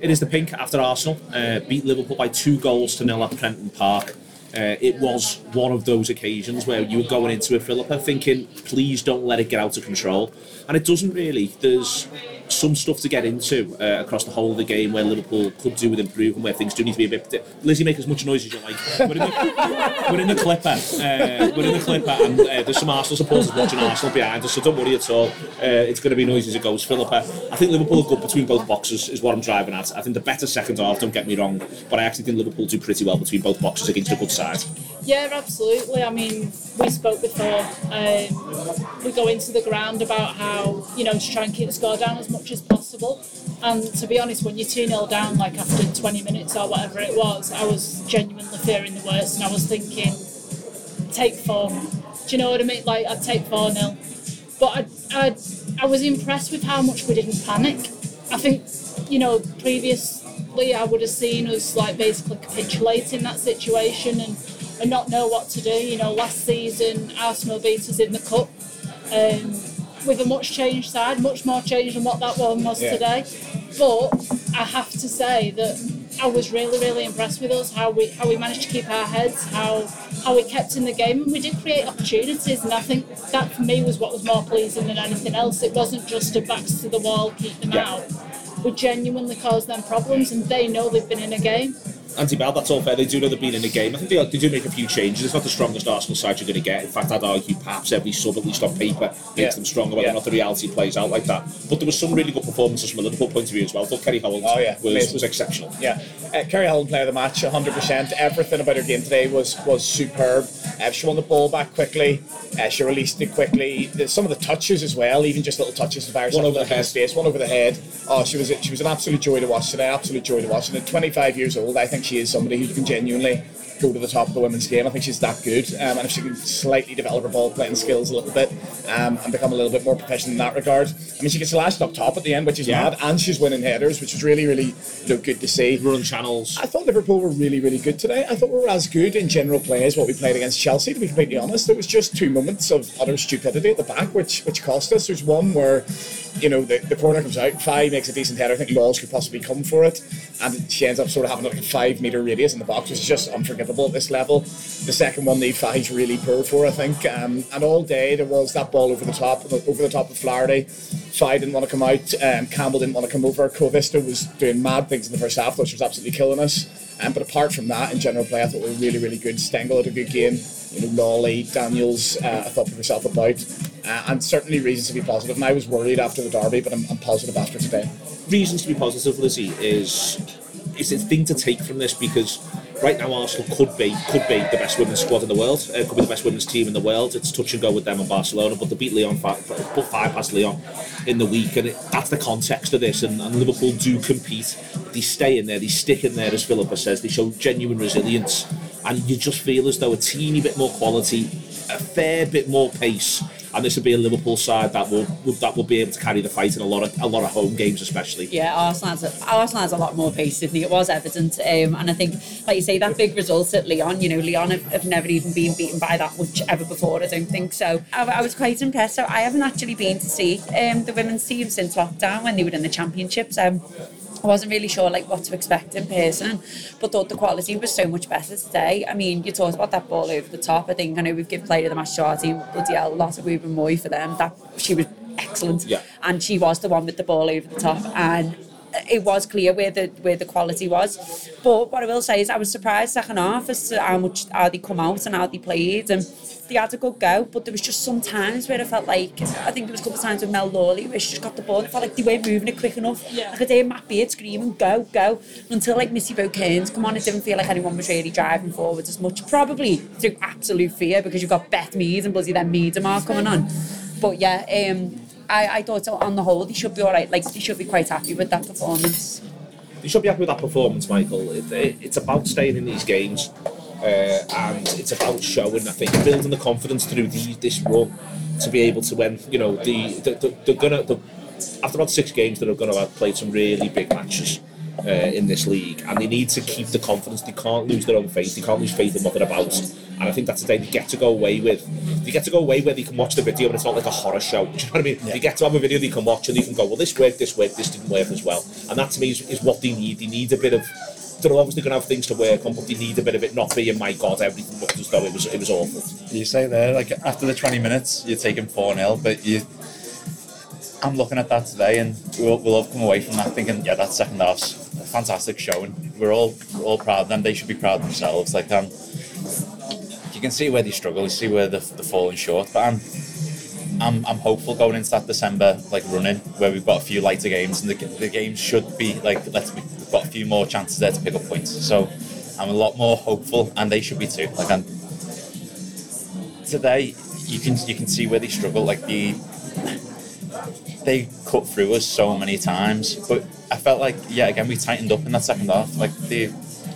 It is the pink after Arsenal uh, beat Liverpool by two goals to nil at Prenton Park. Uh, it was one of those occasions where you were going into a Philippa, thinking, please don't let it get out of control. And it doesn't really. There's some stuff to get into uh, across the whole of the game where Liverpool could do with improving, where things do need to be a bit. Lizzie, make as much noise as you like. We're in the, we're in the clipper. Uh, we're in the clipper, and uh, there's some Arsenal supporters watching Arsenal behind us, so don't worry at all. Uh, it's going to be noisy as it goes. Philippa, I think Liverpool are good between both boxes, is what I'm driving at. I think the better second half, don't get me wrong, but I actually think Liverpool do pretty well between both boxes against a good side. Yeah, absolutely. I mean, we spoke before. Um, we go into the ground about how, you know, to try and keep the score down as much as possible. And to be honest, when you're 2 0 down, like after 20 minutes or whatever it was, I was genuinely fearing the worst. And I was thinking, take four. Do you know what I mean? Like, I'd take 4 0. But I, I, I was impressed with how much we didn't panic. I think, you know, previously I would have seen us like basically capitulate in that situation and, and not know what to do. You know, last season Arsenal beat us in the cup. Um, with a much changed side, much more changed than what that one was Yeah. today. But I have to say that I was really, really impressed with us how we how we managed to keep our heads, how how we kept in the game, and we did create opportunities. And I think that for me was what was more pleasing than anything else. It wasn't just a backs to the wall, keep them Yeah. out. We genuinely caused them problems, and they know they've been in a game. Andy Bell, that's all fair. They do know they've been in the game. I think they, they do make a few changes. It's not the strongest Arsenal side you're going to get. In fact, I'd argue perhaps every sub, at least on paper, makes Yeah. them stronger, whether Yeah. or not the reality plays out like that. But there was some really good performances from a Liverpool point of view as well. I thought Ceri Holland Oh, yeah. was, was exceptional. Yeah, uh, Ceri Holland player of the match, 100%. Everything about her game today was was superb. Uh, she won the ball back quickly. Uh, she released it quickly. The, some of the touches as well, even just little touches of ours. One over the head. space, one over the head. Oh, she was she was an absolute joy to watch today. Absolute joy to watch. And at 25 years old, I think she is somebody who can genuinely go to the top of the women's game. I think she's that good. Um, and if she can slightly develop her ball playing skills a little bit um, and become a little bit more professional in that regard, I mean, she gets lashed up top at the end, which is Yeah. mad, and she's winning headers, which is really, really you know, good to see. Run channels. I thought Liverpool were really, really good today. I thought we were as good in general play as what we played against Chelsea. To be completely honest, it was just two moments of utter stupidity at the back, which which cost us. There's one where, you know, the, the corner comes out, Five makes a decent header. I think Laws could possibly come for it, and she ends up sort of having like a five meter radius in the box, which is just unforgivable at this level. The second one, the Five's really poor for, I think. Um, and all day there was that ball over the top, over the top of Flaherty. Five didn't want to come out. Um, Campbell didn't want to come over. Koivisto was doing mad things in the first half, which was absolutely killing us. Um, but apart from that, in general play, I thought we were really, really good. Stengel had a good game. You know, Lawley, Daniels, uh, I thought put herself about. Uh, and certainly reasons to be positive. And I was worried after the derby, but I'm, I'm positive after today. reasons to be positive, Lizzie, is is a thing to take from this because right now Arsenal could be could be the best women's squad in the world, uh, could be the best women's team in the world. It's touch and go with them and Barcelona, but they beat Lyon five, put five past Lyon in the week, and it, that's the context of this. And, and Liverpool do compete. They stay in there, they stick in there, as Philippa says. They show genuine resilience, and you just feel as though a teeny bit more quality, a fair bit more pace. And this would be a Liverpool side that will, will that will be able to carry the fight in a lot of a lot of home games, especially. Yeah, Arsenal has, a, Arsenal has a lot more pace, didn't? It was evident. Um, and I think, like you say, that big result at Lyon, you know, Lyon have, have never even been beaten by that much ever before, I don't think. So I, I was quite impressed. So I haven't actually been to see um, the women's team since lockdown when they were in the championships. Um, I wasn't really sure like what to expect in person, but thought the quality was so much better today. I mean, you talked about that ball over the top. I think I know we've given player of the match to our team, bloody hell, Lotte Wubben-Moy for them. That she was excellent, Yeah. and she was the one with the ball over the top, and it was clear where the where the quality was. But what I will say is, I was surprised second half as to how much how they come out and how they played and. They had a good go, but there was just some times where I felt like I think there was a couple of times with Mel Lawley where she just got the ball and it felt like they weren't moving it quick enough. Yeah. I could hear Matt Beard screaming, go, go, until like Missy Bo Kearns come on. It didn't feel like anyone was really driving forward as much, probably through absolute fear because you've got Beth Mead and bloody then Miedema coming on. But yeah, um, I, I thought on the whole he should be all right. Like they should be quite happy with that performance. You should be happy with that performance, Michael. It, it, it's about staying in these games, uh, and it's about showing. I think building the confidence through the, this run to be able to win. you know the, the, the they're gonna the, after about six games they're gonna have played some really big matches. Uh, in this league, and they need to keep the confidence. They can't lose their own faith. They can't lose faith in what they're about. And I think that's the day they get to go away with. They get to go away where you can watch the video and it's not like a horror show. Do you know what I mean? Yeah. They get to have a video you can watch and you can go, well, this worked, this worked, this didn't work as well. And that to me is, is what they need. They need a bit of. They're obviously going to have things to work on, but they need a bit of it not being, my God, everything looked as though it was it was awful. You say there, like after the 20 minutes, you're taking 4 0, but you. I'm looking at that today, and we'll, we'll have come away from that thinking, yeah, that second half's a fantastic showing. We're all we're all proud of them. They should be proud of themselves. Like, um, you can see where they struggle, you see where they're, they're falling short. But I'm, I'm, I'm hopeful going into that December like running where we've got a few lighter games, and the, the games should be like let's be, we've got a few more chances there to pick up points. So I'm a lot more hopeful, and they should be too. Like, I'm, today you can you can see where they struggle. Like the they cut through us so many times, but I felt like yeah again we tightened up in that second half. Like they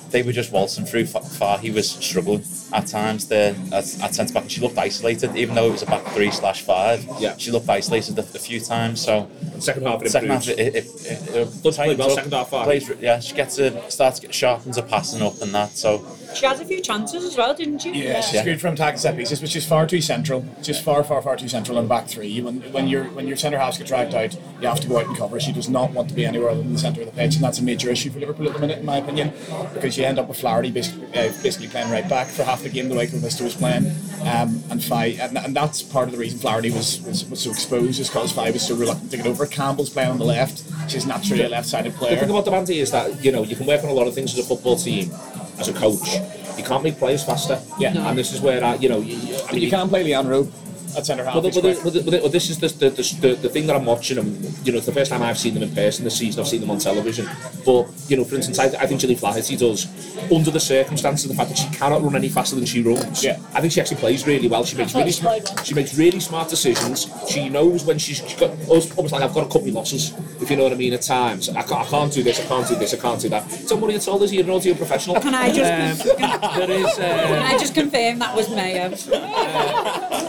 they were just waltzing through far. He was struggling at times there at, at centre back, and she looked isolated, even though it was a back three slash five. Yeah. she looked isolated a, a few times. So second half, it second half, improved. it, it, it, it, play well up, second half, fine. plays- yeah, she gets a starts to get sharpens her passing up and that. So She has a few chances as well, didn't she? Yeah, she's Yeah. good from attacking set pieces, which is far too central. Just far, far, far too central in back three. When when your when your centre halves get dragged out, you have to go out and cover. She does not want to be anywhere other than the centre of the pitch, and that's a major issue for Liverpool at the minute, in my opinion, because you end up with Flaherty basically, uh, basically playing right back for half the game the way Vista was playing, um, and Fi, and, and that's part of the reason Flaherty was was, was so exposed, is because Fi was so reluctant to get over. Campbell's playing on the left. She's naturally a left-sided player. The thing about the Bandy is that you know you can work on a lot of things as a football team, as a coach. You can't make players faster. Yeah. No. And this is where I, you know, you, you- I mean, you can't play Leighanne Robe at centre half. Well, the, well, well, well, well, this is the, the, the, the thing that I'm watching them. You know, it's the first time I've seen them in person this season. I've seen them on television. But you know, for instance, I, I think Gilly Flaherty does, under the circumstances, the fact that she cannot run any faster than she runs. Yeah. I think she actually plays really well. She makes really she sm- well. she makes really smart decisions. She knows when she's, she's got almost almost like I've got to cut my losses. If you know what I mean. At times, I can't, I can't do this. I can't do this. I can't do that. Don't worry at all. Is you're an audio professional. Can I just Um, can, there is. can Uh, I just confirm that was Mayo?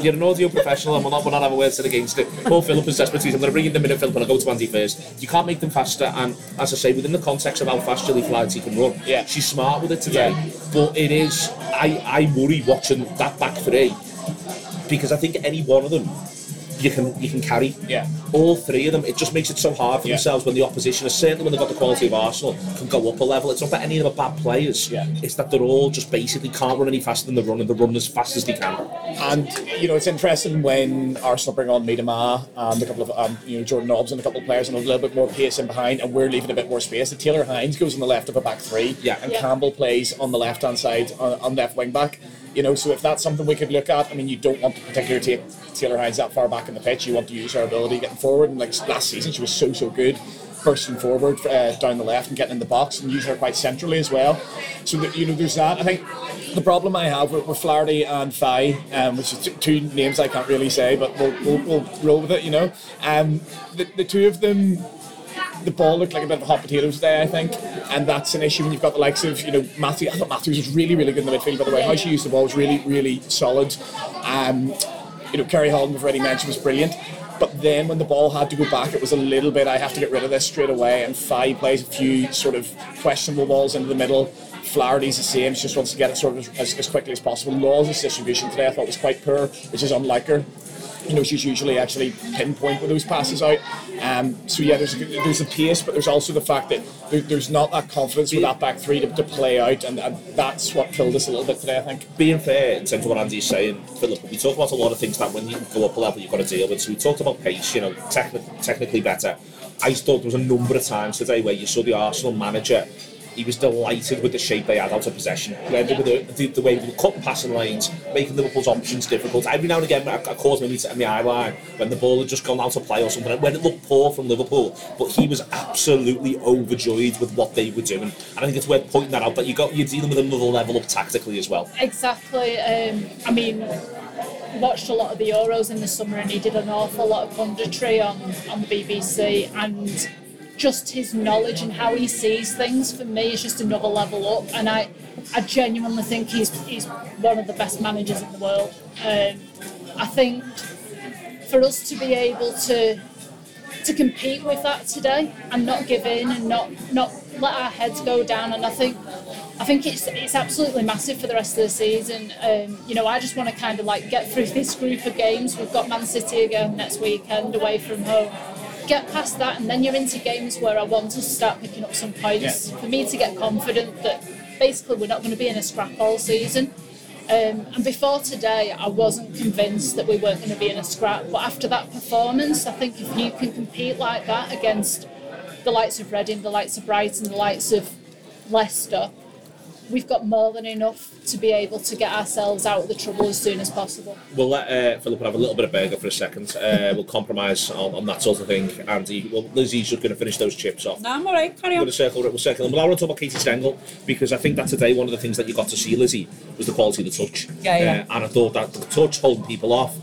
You're an audio professional, and we're not, we're not having words said against it. Paul Philip is desperate. I'm going to bring in the minute Philip, and I'll go to Andy first. You can't make them faster, and as I say, within the context of how fast Gilly Flaherty can run, Yeah. she's smart with it today. Yeah. But it is, I, I worry watching that back three because I think any one of them you can you can carry. Yeah. All three of them, it just makes it so hard for Yeah. themselves when the opposition, certainly when they've got the quality of Arsenal, can go up a level. It's not that any of them are bad players. Yeah. It's that they're all just basically can't run any faster than they run and they run as fast as they can. And you know, it's interesting when Arsenal bring on Miedema and a couple of um, you know Jordan Nobbs and a couple of players and a little bit more pace in behind, and we're leaving a bit more space. The Taylor Hinds goes on the left of a back three, Yeah. and Yeah. Campbell plays on the left hand side on, on left wing back. You know, so if that's something we could look at, I mean, you don't want to particularly take Taylor Hinds that far back in the pitch. You want to use her ability getting forward, and like last season, she was so so good. Bursting forward uh, down the left and getting in the box and using her quite centrally as well. So that you know, there's that. I think the problem I have with, with Flaherty and Fi, um, which is t- two names I can't really say, but we'll, we'll, we'll roll with it, you know. Um, the, the two of them, the ball looked like a bit of a hot potato today, I think, and that's an issue when you've got the likes of, you know, Matthew. I thought Matthews was really, really good in the midfield, by the way. How she used the ball was really, really solid. Um, you know, Ceri Holland, we've already mentioned, was brilliant. But then when the ball had to go back, it was a little bit, I have to get rid of this straight away. And Fi plays a few sort of questionable balls into the middle. Flaherty's the same, she just wants to get it sort of as, as quickly as possible. Law's distribution today I thought was quite poor, which is unlike her. You know, she's usually actually pinpoint with those passes out. Um, so yeah, there's a, there's a pace, but there's also the fact that there, there's not that confidence with that back three to, to play out, and, and that's what killed us a little bit today, I think. being fair in terms of what Andy's saying, Philip, we talk about a lot of things that when you go up a level, you've got to deal with. So we talked about pace, you know, techni- technically better. I thought there was a number of times today where you saw the Arsenal manager. He was delighted with the shape they had out of possession. Were the, the, the way they were cutting passing lanes, making Liverpool's options difficult. Every now and again, I, I caused me to my eye line when the ball had just gone out of play or something. When it looked poor from Liverpool, but he was absolutely overjoyed with what they were doing. And I think it's worth pointing that out. But you got you're dealing with another level up tactically as well. Exactly. Um, I mean, watched a lot of the Euros in the summer, and he did an awful lot of punditry on on the BBC, and just his knowledge and how he sees things for me is just another level up. And I, I genuinely think he's he's one of the best managers in the world. Um, I think for us to be able to to compete with that today and not give in and not not let our heads go down and I think I think it's it's absolutely massive for the rest of the season. Um, you know, I just want to kind of like get through this group of games. We've got Man City again next weekend away from home. Get past that, and then you're into games where I want to start picking up some points. Yeah. For me to get confident that basically we're not going to be in a scrap all season. Um, and before today, I wasn't convinced that we weren't going to be in a scrap. But after that performance, I think if you can compete like that against the likes of Reading, the likes of Brighton, the likes of Leicester, we've got more than enough to be able to get ourselves out of the trouble as soon as possible. We'll let uh, Philip have a little bit of burger for a second. Uh, we'll compromise on, on that sort of thing. Andy, well, Lizzie's just going to finish those chips off. No, I'm alright, carry We're on. going to circle, we'll circle. And I want to talk about Katie Stengel because I think that today one of the things that you got to see, Lizzie, was the quality of the touch. Yeah, yeah. Uh, and I thought that the touch holding people off,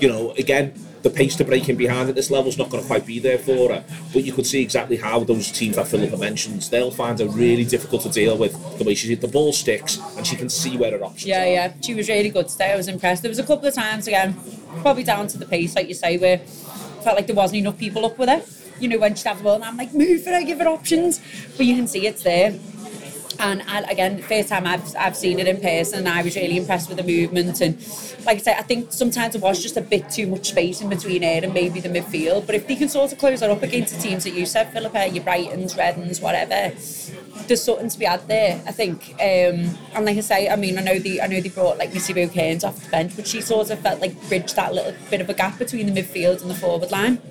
you know, again, the pace to break in behind at this level is not going to quite be there for her. But you could see exactly how those teams that Philippa mentioned, they'll find her really difficult to deal with. The way she the ball sticks and she can see where her options Yeah, are. yeah, she was really good today. I was impressed. There was a couple of times again, probably down to the pace, like you say, where I felt like there wasn't enough people up with her. You know, when she'd have the ball, and I'm like, move for her, give her options. But you can see it's there. And again, first time I've, I've seen it in person, and I was really impressed with the movement. And like I said, I think sometimes it was just a bit too much space in between her and maybe the midfield. But if they can sort of close her up against the teams that you said, Philippa, your Brightons, Readings, whatever, there's something to be had there, I think. Um, and like I say, I mean, I know they, I know they brought like Missy Bo Kearns off the bench, but she sort of felt like bridged that little bit of a gap between the midfield and the forward line.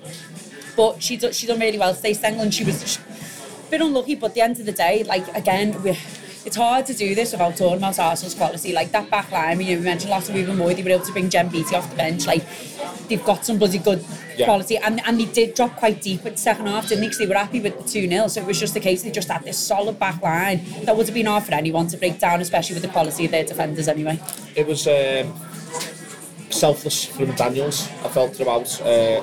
But she done, she done really well today, Stengel, and she was bit unlucky. But at the end of the day, like again, we. It's hard to do this without talking about Arsenal's quality. Like that back line, I mean, you mentioned last week more, they were able to bring Jen Beattie off the bench. Like they've got some bloody good Yeah. quality, and, and they did drop quite deep at the second half, didn't they? 'Cause they were happy with the 2 0. So it was just the case they just had this solid back line that would have been hard for anyone to break down, especially with the quality of their defenders anyway. It was um, selfless from Daniels, I felt throughout. Uh,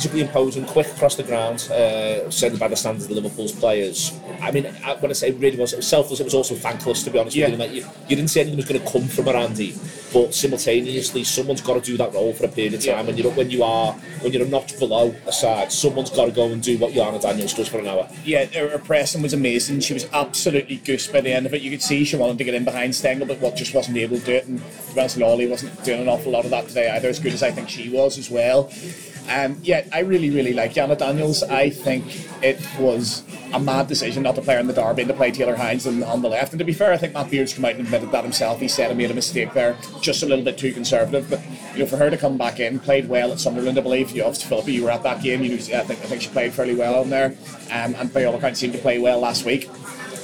physically imposing, quick across the ground, uh, certainly by the standards of Liverpool's players. I mean, I- when I say really was, it was selfless, it was also thankless, to be honest Yeah. with you. Like, you. You didn't see anything was going to come from her, Andy, but simultaneously, someone's got to do that role for a period of time. And you know, when you are, when you're a notch below a side, someone's got to go and do what Yana Daniels does for an hour. Yeah, her, pressing was amazing. She was absolutely goose by the end of it. You could see she wanted to get in behind Stengel, but what just wasn't able to do it. And to Lawley wasn't doing an awful lot of that today either, as good as I think she was as well. Um, yeah, I really, really like Janet Daniels. I think it was a mad decision not to play her in the derby and to play Taylor Hinds on, on the left. And to be fair, I think Matt Beard's come out and admitted that himself. He said he made a mistake there, just a little bit too conservative. But you know, for her to come back in, played well at Sunderland, I believe. You obviously, Philippa, you were at that game. You know, I think I think she played fairly well on there, um, and by all accounts, seemed to play well last week.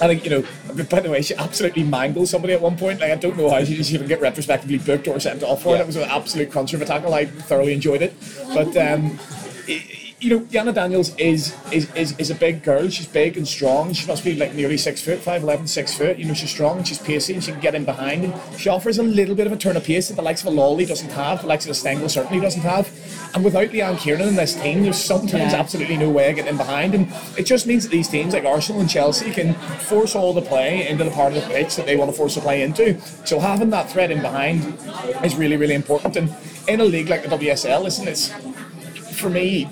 I think, you know, by the way, she absolutely mangled somebody at one point. Like, I don't know how she didn't even get retrospectively booked or sent off for it. Yeah. It was an absolute crunch of a tackle. I thoroughly enjoyed it. But, um, you know, Yana Daniels is, is is is a big girl. She's big and strong. She must be like nearly six foot, five eleven, six foot. You know, she's strong and she's pacey and she can get in behind. And she offers a little bit of a turn of pace that the likes of a Lawley doesn't have, the likes of a Stengel certainly doesn't have. And without Leanne Kiernan in this team, there's sometimes Yeah. absolutely no way of getting in behind. And it just means that these teams like Arsenal and Chelsea can force all the play into the part of the pitch that they want to force the play into. So having that threat in behind is really, really important. And in a league like the WSL, listen, it's for me,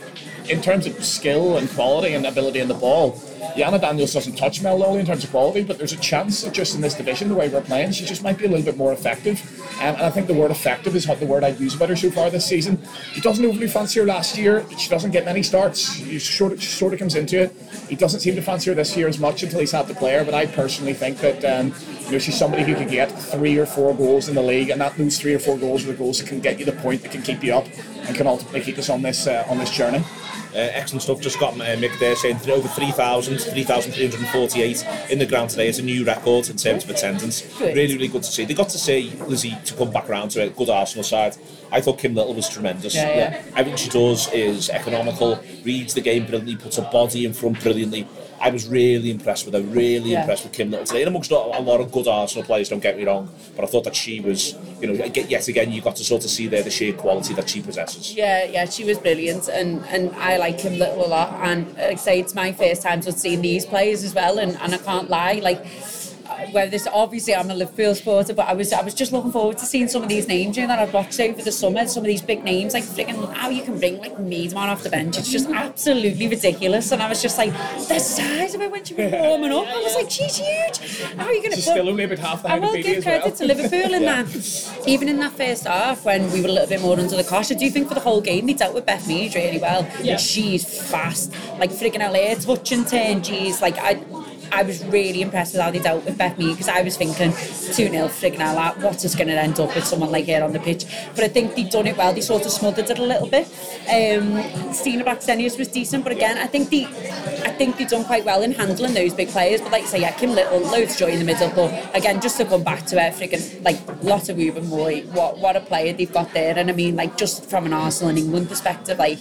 in terms of skill and quality and ability in the ball, Yana Daniels doesn't touch Mel Lawley in terms of quality, but there's a chance that just in this division, the way we're playing, she just might be a little bit more effective. And I think the word effective is the word I'd use about her so far this season. He doesn't overly fancy her last year. She doesn't get many starts. He sort of, she sort of comes into it. He doesn't seem to fancy her this year as much until he's had the player. But I personally think that um, you know she's somebody who could get three or four goals in the league, and that those three or four goals are the goals that can get you the point that can keep you up and can ultimately keep us on this uh, on this journey. Uh, excellent stuff. Just got uh, Mick there saying th- over 3,000, 3,348 in the ground today. It's a new record in terms of attendance. Good. Really, really good to see. They got to see Lizzie to come back round to a good Arsenal side. I thought Kim Little was tremendous. Yeah, yeah. Everything she does is economical, reads the game brilliantly, puts a body in front brilliantly. I was really impressed with her, really Yeah. impressed with Kim Little today. And amongst a lot of good Arsenal players, don't get me wrong, but I thought that she was, you know, yet again, you got to sort of see there the sheer quality that she possesses. Yeah, yeah, she was brilliant, and, and I like Kim Little a lot. And like I say, it's my first time to seen these players as well, and, and I can't lie, like whether this obviously I'm a Liverpool supporter, but I was I was just looking forward to seeing some of these names you know, that I've watched over the summer. Some of these big names, like freaking how you can bring like Miedema off the bench. It's just absolutely ridiculous. And I was just like, the size of it when she was warming up. I was like, she's huge. How are you going to? She's still only about half the I will give credit well. to Liverpool in Yeah. that. Even in that first half, when we were a little bit more under the cosh, I do think for the whole game they dealt with Beth Mead really well. Yeah. She's fast, like freaking LA touch and turn. Geez, like I. I was really impressed with how they dealt with Beth Mead because I was thinking 2 0 friggin' Ella, what's going to end up with someone like her on the pitch? But I think they've done it well. They sort of smothered it a little bit. Um, Stina Blackstenius was decent, but again, I think they, I think they've done quite well in handling those big players. But like you say, yeah, Kim Little, loads joy in the middle. But again, just to come back to it, friggin' like Lotte Wubben-Moy, what what a player they've got there. And I mean, like just from an Arsenal and England perspective, like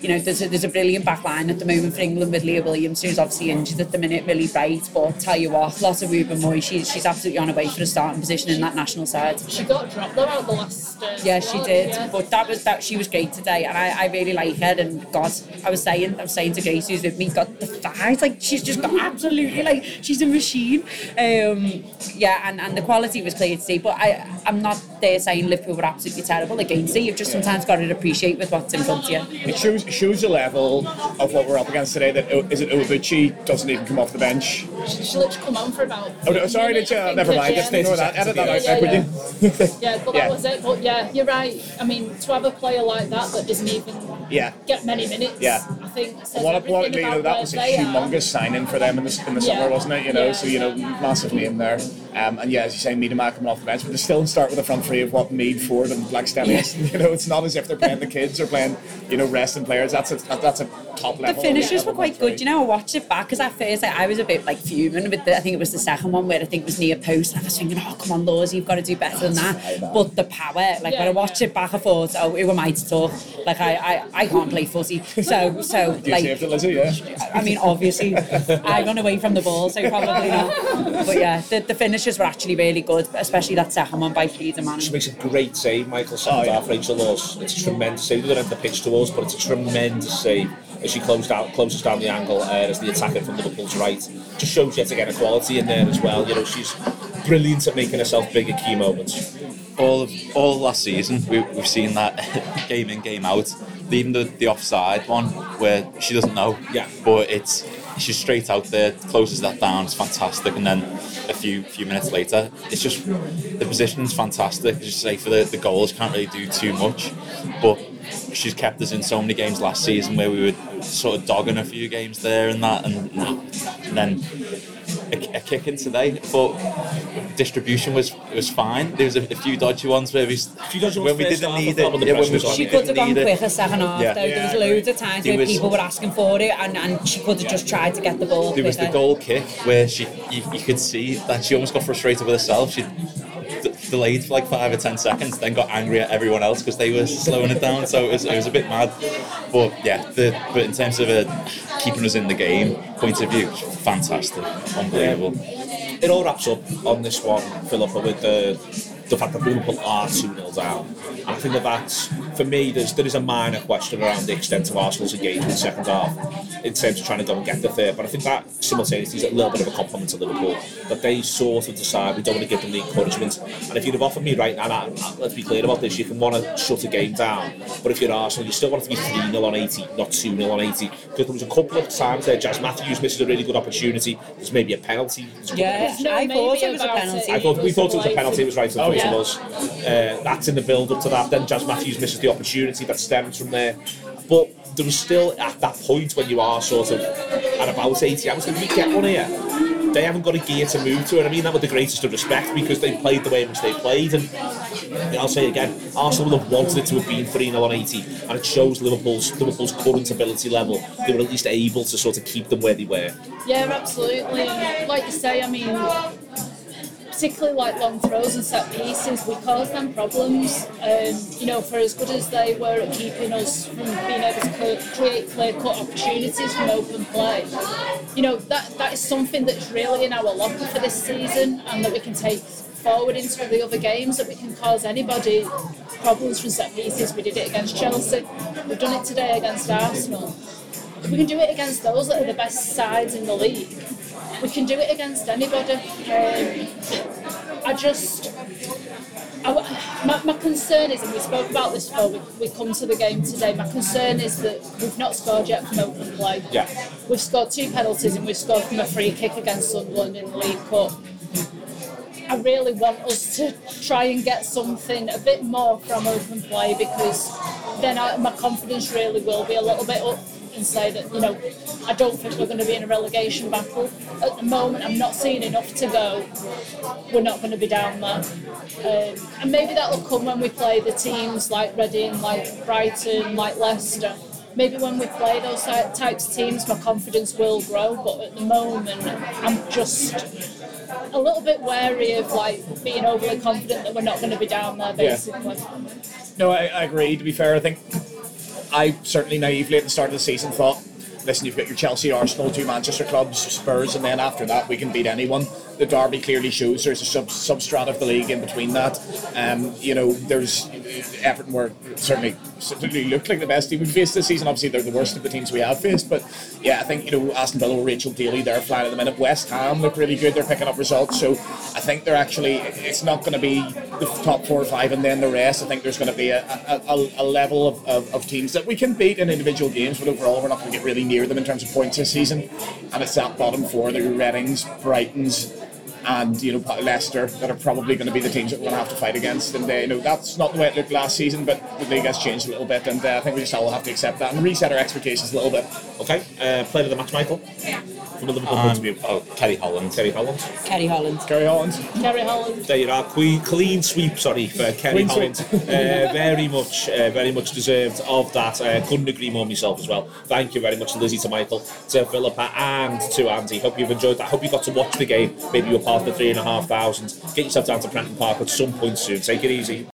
you know, there's a, there's a brilliant back line at the moment for England with Leah Williamson, who's obviously injured at the minute, really bright. But tell you what, Lotte Wubben-Moy, she's she's absolutely on her way for a starting position in that national side. She got dropped though out the last. Uh, Yeah, she did. yeah. But that was that. She was great today, and I, I really like her. And God, I was saying, I was saying to Grace, who's with me, got the thighs. Like she's just got absolutely like she's a machine. Um, yeah, and, and the quality was clear to see. But I, I'm not there saying Liverpool were absolutely terrible against it. You've just sometimes got to appreciate with what's in front of you. It shows shows the level of what we're up against today. That is O- is it Obuchi doesn't even come off the bench. She, she literally come on for about. Oh, no, sorry, did you? I Never mind. Just end. ignore that. Edit that out, Yeah, yeah, you? Yeah, but Yeah. that was it. But yeah, you're right. I mean, to have a player like that that doesn't even Yeah. get many minutes, Yeah. I think What, everything what, you know, that was a humongous signing for them in the, in the Yeah. summer, wasn't it? You know, Yeah, so you know, yeah. massive name there. Um, and yeah, as you say, Miedema coming off the bench, but they still start with a front three of what Mead, Foord, and Blackstenius. You know, it's not as if they're playing the kids or playing, you know, resting players. That's a that's a top The level. finishes were quite three. good. You know, I watched it back because at first like, I was a bit like fuming with the, I think it was the second one where I think it was near post. And I was thinking, oh, come on, Laws, you've got to do better than that. But the power, like when I Yeah, watched yeah. it back, I thought, oh, who am I to talk? Like, I, I, I can't play footy. So, so You like, it, Lizzie, yeah. I mean, obviously, I run away from the ball, so probably not. But yeah, the, the finishes were actually really good, especially that second one by Frida Maanum. She makes a great save, Michael second Oh, yeah. half, Rachael Laws. It's a tremendous save. They don't have the pitch to us, but it's a tremendous save as she closed out, closes down the angle uh, as the attacker from Liverpool's right. Just shows yet again a quality in there as well. You know, she's brilliant at making herself big at key moments. all of all last season, we, we've seen that game in, game out. Even the, the offside one where she doesn't know. Yeah. But it's she's straight out there, closes that down. It's fantastic. And then a few few minutes later, it's just the position's fantastic. Just say for the, the goals, can't really do too much, but she's kept us in so many games last season where we were sort of dogging a few games there and that, and, and then a, a kick in today. But distribution was was fine. There was a, a few dodgy ones where we few dodgy when ones we didn't need I thought, when it. the Yeah, when pressure we. She could have gone quicker second half Yeah. though. There was loads of times There where was- people were asking for it and, and she could have just tried to get the ball There was the goal kick where she you, you could see that she almost got frustrated with herself. She d- delayed for like five or ten seconds, then got angry at everyone else because they were slowing it down. So it was, it was a bit mad. But yeah, the, but in terms of uh, keeping us in the game point of view, fantastic, unbelievable. it all wraps up on this one, Philippa, with the the fact that Liverpool are 2 0 down. I think that that's, for me, there's, there is a minor question around the extent of Arsenal's engagement in the second half in terms of trying to go and get the third. But I think that simultaneously is a little bit of a compliment to Liverpool that they sort of decide we don't want to give them the encouragement. And if you'd have offered me right now, I- I- let's be clear about this, you can want to shut a game down. But if you're Arsenal, you still want it to be 3 0 on 80, not 2 0 on 80. Because there was a couple of times there, Jazz Matthews misses a really good opportunity. There's maybe a penalty. There's a couple of Yeah, No, I thought it was a penalty. I thought we thought it was a penalty. It was right in front of us. Uh, that's in the build up to that. Then Jazz Matthews misses the opportunity that stems from there. But there was still at that point when you are sort of at about 80. I was thinking, we get one here. They haven't got a gear to move to, and I mean that with the greatest of respect because they played the way in which they played. And I'll say again, Arsenal would have wanted it to have been 3 0 on 80, and it shows Liverpool's Liverpool's current ability level. They were at least able to sort of keep them where they were. Yeah, absolutely. Like you say, I mean, particularly like long throws and set pieces, we caused them problems. Um, you know, for as good as they were at keeping us from being able to create clear-cut opportunities from open play, you know that that is something that's really in our locker for this season, and that we can take forward into the other games. That we can cause anybody problems from set pieces. We did it against Chelsea. We've done it today against Arsenal. If we can do it against those that are the best sides in the league, we can do it against anybody. Um, I just. I, my, my concern is, and we spoke about this before we, we come to the game today, my concern is that we've not scored yet from open play. Yeah. We've scored two penalties and we've scored from a free kick against Sunderland in the League Cup. I really want us to try and get something a bit more from open play because then I, my confidence really will be a little bit up and say that, you know, I don't think we're going to be in a relegation battle. At the moment, I'm not seeing enough to go. We're not going to be down there. Um, and maybe that'll come when we play the teams like Reading, like Brighton, like Leicester. Maybe when we play those types of teams, my confidence will grow. But at the moment, I'm just a little bit wary of like being overly confident that we're not going to be down there, Yeah. basically. No, I, I agree. To be fair, I think I certainly naively at the start of the season thought, listen, you've got your Chelsea, Arsenal, two Manchester clubs, Spurs, and then after that we can beat anyone. The derby clearly shows there's a sub substrata of the league in between that. Um, you know, there's Everton were certainly certainly looked like the best team we faced this season. Obviously, they're the worst of the teams we have faced, but yeah, I think you know Aston Villa, Rachel Daly, they're flying at the minute. West Ham look really good. They're picking up results, so I think they're actually. It's not going to be the top four or five and then the rest. I think there's going to be a, a, a, level of, of, of teams that we can beat in individual games, but overall we're not going to get really near them in terms of points this season. And it's that bottom four, the Readings, Brightons, and you know Leicester that are probably going to be the teams that we're going to have to fight against. And uh, you know that's not the way it looked last season, but the league has changed a little bit, and uh, I think we just all have to accept that and reset our expectations a little bit. Okay, uh, player of the match, Michael. From a Liverpool point of view. Oh, Ceri Holland. Terry Holland. Ceri Holland. Gary Holland. Ceri Holland. There you are, clean, clean sweep. Sorry for Ceri Clean Holland. uh, very much, uh, very much deserved of that. Uh, couldn't agree more myself as well. Thank you very much, Lizzie, to Michael, to Philippa, and to Andy. Hope you've enjoyed that. Hope you got to watch the game. Maybe you're part of the three and a half thousand. Get yourself down to Prenton Park at some point soon. Take it easy.